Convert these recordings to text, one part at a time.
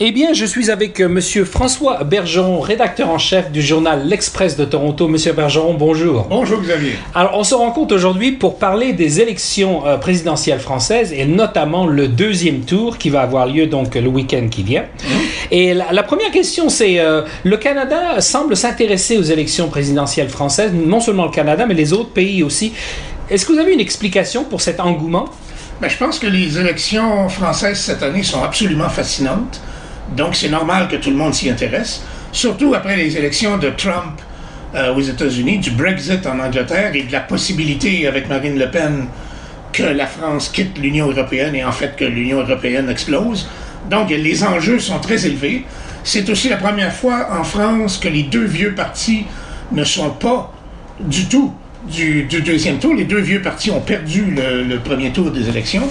Eh bien, je suis avec euh, Monsieur François Bergeron, rédacteur en chef du journal L'Express de Toronto. Monsieur Bergeron, bonjour. Bonjour Xavier. Alors, on se rencontre aujourd'hui pour parler des élections euh, présidentielles françaises et notamment le deuxième tour qui va avoir lieu donc le week-end qui vient. Et la, la première question, c'est euh, le Canada semble s'intéresser aux élections présidentielles françaises, non seulement le Canada, mais les autres pays aussi. Est-ce que vous avez une explication pour cet engouement? Ben, je pense que les élections françaises cette année sont absolument fascinantes. Donc, c'est normal que tout le monde s'y intéresse, surtout après les élections de Trump euh, aux États-Unis, du Brexit en Angleterre et de la possibilité avec Marine Le Pen que la France quitte l'Union européenne et en fait que l'Union européenne explose. Donc, les enjeux sont très élevés. C'est aussi la première fois en France que les deux vieux partis ne sont pas du tout du, deuxième tour. Les deux vieux partis ont perdu le premier tour des élections.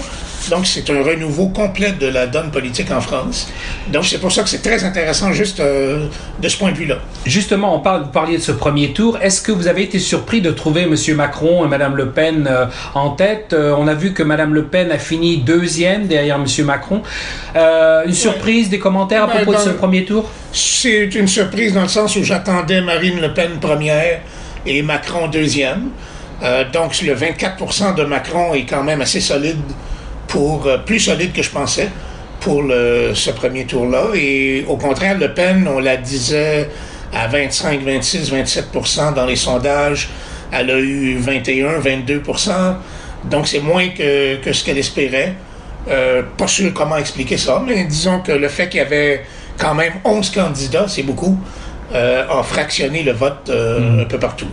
Donc, c'est un renouveau complet de la donne politique en France. Donc, c'est pour ça que c'est très intéressant juste euh, de ce point de vue-là. Justement, on parle, vous parliez de ce premier tour. Est-ce que vous avez été surpris de trouver M. Macron et Mme Le Pen euh, en tête? Euh, On a vu que Mme Le Pen a fini deuxième derrière M. Macron. Une surprise, des commentaires à Ben, propos de ce le- premier tour? C'est une surprise dans le sens où j'attendais Marine Le Pen première et Macron deuxième. Donc, le 24% de Macron est quand même assez solide pour euh, plus solide que je pensais pour ce premier tour-là. Et au contraire, Le Pen, on la disait à 25, 26, 27% dans les sondages. Elle a eu 21, 22% Donc, c'est moins que, que ce qu'elle espérait. Euh, pas sûr comment expliquer ça, mais disons que le fait qu'il y avait quand même 11 candidats, c'est beaucoup, euh, a fractionné le vote euh, un peu partout.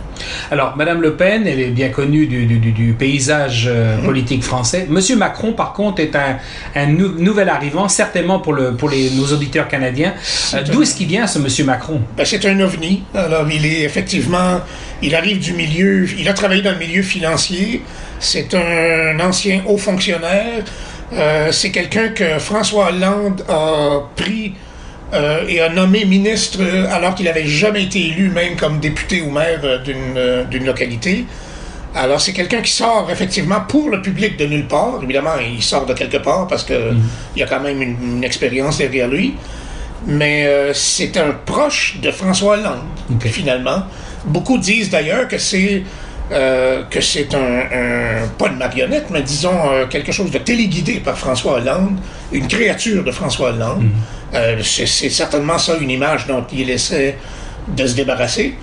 Alors, Mme Le Pen, elle est bien connue du, du- du- du paysage euh, politique français. M. Macron, par contre, est un, un nou- nouvel arrivant, certainement pour, le, pour les, nos auditeurs canadiens. Euh, D'où est-ce qu'il vient, ce M. Macron? Ben, c'est un ovni. Alors, il est effectivement, il arrive du milieu, il a travaillé dans le milieu financier. C'est un ancien haut fonctionnaire. C'est quelqu'un que François Hollande a pris euh, et a nommé ministre euh, alors qu'il n'avait jamais été élu, même comme député ou maire euh, d'une localité. Alors, c'est quelqu'un qui sort effectivement pour le public de nulle part. Évidemment, il sort de quelque part parce que il y a quand même une, une expérience derrière lui. Mais euh, c'est un proche de François Hollande, finalement. Beaucoup disent d'ailleurs que c'est euh, que c'est un, un- pas une marionnette, mais disons euh, quelque chose de téléguidé par François Hollande, une créature de François Hollande. Euh, c'est certainement ça une image dont il essaie de se débarrasser.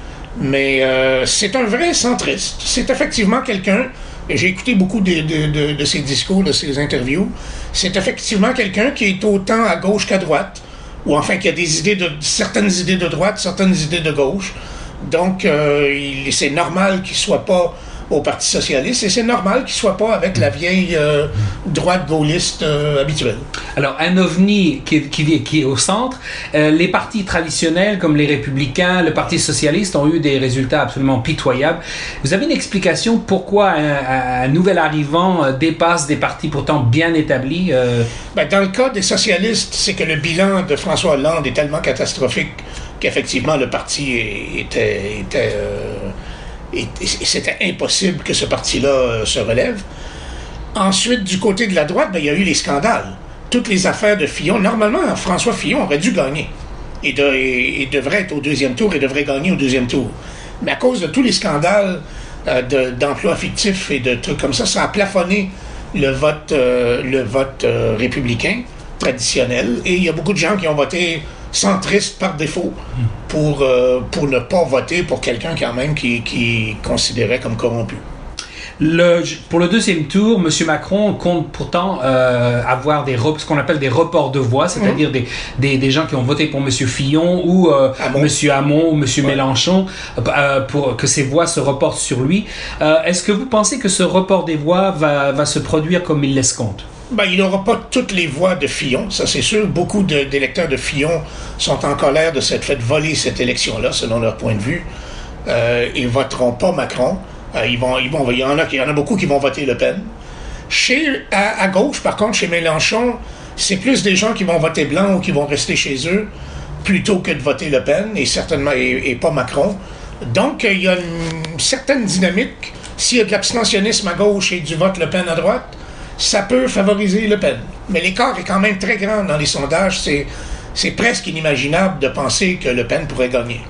Mais c'est un vrai centriste. C'est effectivement quelqu'un, et j'ai écouté beaucoup de, de, de- de ses discours, de ses interviews, c'est effectivement quelqu'un qui est autant à gauche qu'à droite, ou enfin qui a des idées de certaines idées de droite, certaines idées de gauche. Donc, euh, c'est normal qu'il soit pas au Parti socialiste et c'est normal qu'il soit pas avec la vieille euh, droite gaulliste euh, habituelle. Alors, un ovni qui, est- qui est- qui est au centre. Euh, les partis traditionnels, comme les Républicains, le Parti socialiste, ont eu des résultats absolument pitoyables. Vous avez une explication pourquoi un, nouvel arrivant dépasse des partis pourtant bien établis Ben, dans le cas des socialistes, c'est que le bilan de François Hollande est tellement catastrophique qu'effectivement le parti était, euh, c'était impossible que ce parti-là euh, se relève. Ensuite, du côté de la droite, ben, il y a eu les scandales. Toutes les affaires de Fillon. Normalement, François Fillon aurait dû gagner. Et devrait être au deuxième tour et devrait gagner au deuxième tour. Mais à cause de tous les scandales euh, de- d'emplois fictifs et de trucs comme ça, ça a plafonné le vote, le vote républicain traditionnel. Et il y a beaucoup de gens qui ont voté centriste par défaut pour, euh, pour ne pas voter pour quelqu'un quand même qui, qui considérait comme corrompu. Le, pour le deuxième tour, M. Macron compte pourtant euh, avoir des ce qu'on appelle des reports de voix, c'est-à-dire des, des, des gens qui ont voté pour M. Fillon ou euh, Hamon. M. Hamon ou M. Ouais. Mélenchon euh, pour que ces voix se reportent sur lui. Est-ce que vous pensez que ce report des voix va, va se produire comme il l'escompte? Ben, il n'aura pas toutes les voix de Fillon, ça c'est sûr. Beaucoup d'électeurs de Fillon sont en colère de s'être fait voler cette élection-là, selon leur point de vue. Euh, ils voteront pas Macron. Euh, ils vont, il, y en a, il y en a beaucoup qui vont voter Le Pen. Chez, à, gauche, par contre, chez Mélenchon, c'est plus des gens qui vont voter blanc ou qui vont rester chez eux plutôt que de voter Le Pen et certainement et, et pas Macron. Donc, il y a une certaine dynamique. S'il y a de l'abstentionnisme à gauche et du vote Le Pen à droite, ça peut favoriser Le Pen. Mais l'écart est quand même très grand dans les sondages. C'est presque inimaginable de penser que Le Pen pourrait gagner.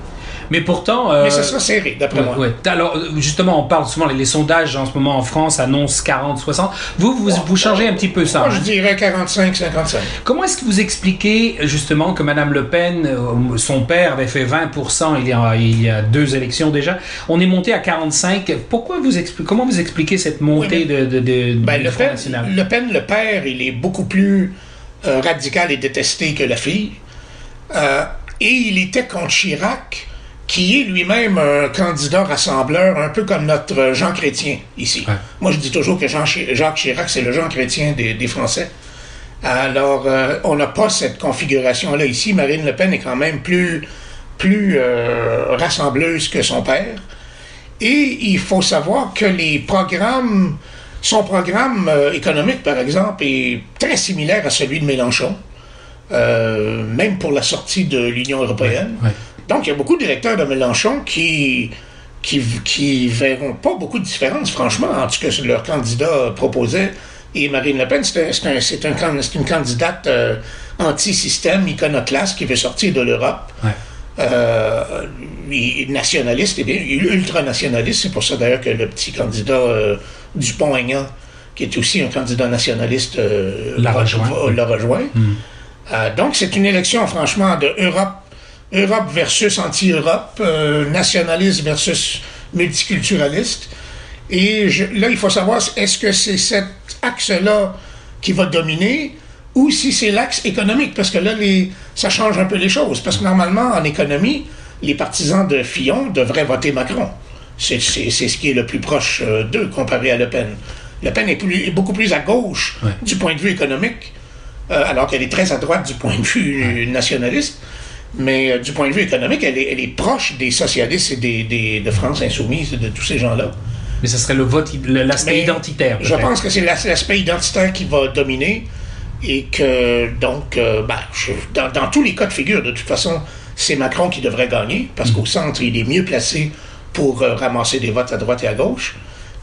Mais pourtant. Euh, Mais ce sera serré, d'après moi. Alors, justement, on parle souvent, les, sondages en ce moment en France annoncent 40, 60. Vous, vous, vous changez un petit peu ça. Moi, je hein? dirais 45, 55. Comment est-ce que vous expliquez, justement, que Mme Le Pen, euh, son père avait fait 20% il y, a, il y a deux élections déjà, on est monté à 45. Pourquoi vous expliquez, comment vous expliquez cette montée de, de, de, ben, le, Pen, le Pen, le père, il est beaucoup plus euh, radical et détesté que la fille. et il était contre Chirac qui est lui-même un candidat rassembleur, un peu comme notre Jean Chrétien ici. Moi, je dis toujours que Jean Jacques Chirac, c'est le Jean Chrétien des, Français. Alors, euh, on n'a pas cette configuration-là ici. Marine Le Pen est quand même plus, plus euh, rassembleuse que son père. Et il faut savoir que les programmes, son programme euh, économique, par exemple, est très similaire à celui de Mélenchon, même pour la sortie de l'Union européenne. Donc, il y a beaucoup d'électeurs de Mélenchon qui, qui, qui verront pas beaucoup de différence, franchement, entre ce que leur candidat proposait et Marine Le Pen. C'est un, une candidate euh, anti-système, iconoclaste, qui veut sortir de l'Europe. Euh, nationaliste, et bien, ultranationaliste. C'est pour ça d'ailleurs que le petit candidat euh, Dupont-Aignan, qui est aussi un candidat nationaliste, l'a rejoint. Hmm. donc, c'est une élection, franchement, de Europe Europe versus anti-Europe, euh, nationaliste versus multiculturaliste. Et là, il faut savoir, est-ce que c'est cet axe-là qui va dominer ou si c'est l'axe économique? Parce que là, les, ça change un peu les choses. Parce que normalement, en économie, les partisans de Fillon devraient voter Macron. C'est ce qui est le plus proche euh, d'eux comparé à Le Pen. Le Pen est, beaucoup plus à gauche du point de vue économique, euh, alors qu'elle est très à droite du point de vue nationaliste. Mais euh, du point de vue économique, elle est, proche des socialistes et des, de France insoumise, de tous ces gens-là. Mais ce serait le vote, l'aspect identitaire. Je pense que c'est l'aspect identitaire qui va dominer et que, donc, euh, ben, dans, tous les cas de figure, de toute façon, c'est Macron qui devrait gagner parce qu'au centre, il est mieux placé pour euh, ramasser des votes à droite et à gauche.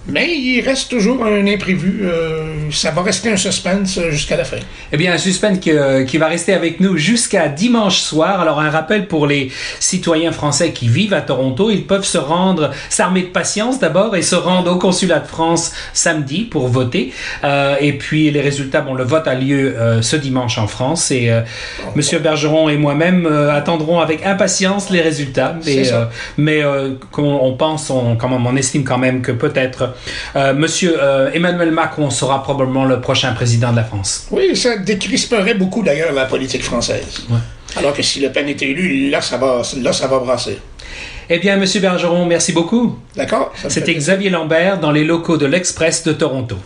Mais il reste toujours un imprévu. Euh, ça va rester un suspense jusqu'à la fin. Eh bien, un suspense euh, qui va rester avec nous jusqu'à dimanche soir. Alors, un rappel pour les citoyens français qui vivent à Toronto. Ils peuvent se rendre, s'armer de patience d'abord et se rendre au consulat de France samedi pour voter. Euh, et puis, les résultats, bon, le vote a lieu ce dimanche en France. Et Monsieur Bergeron et moi-même attendrons avec impatience les résultats. Mais, mais on, pense, on, quand même, on estime quand même que peut-être euh, Monsieur euh, Emmanuel Macron sera probablement le prochain président de la France. Oui, ça décrisperait beaucoup d'ailleurs la politique française. Alors que si Le Pen était élu, là ça va, là, ça va brasser. Eh bien, Monsieur Bergeron, merci beaucoup. D'accord. C'était Xavier Lambert dans les locaux de l'Express de Toronto.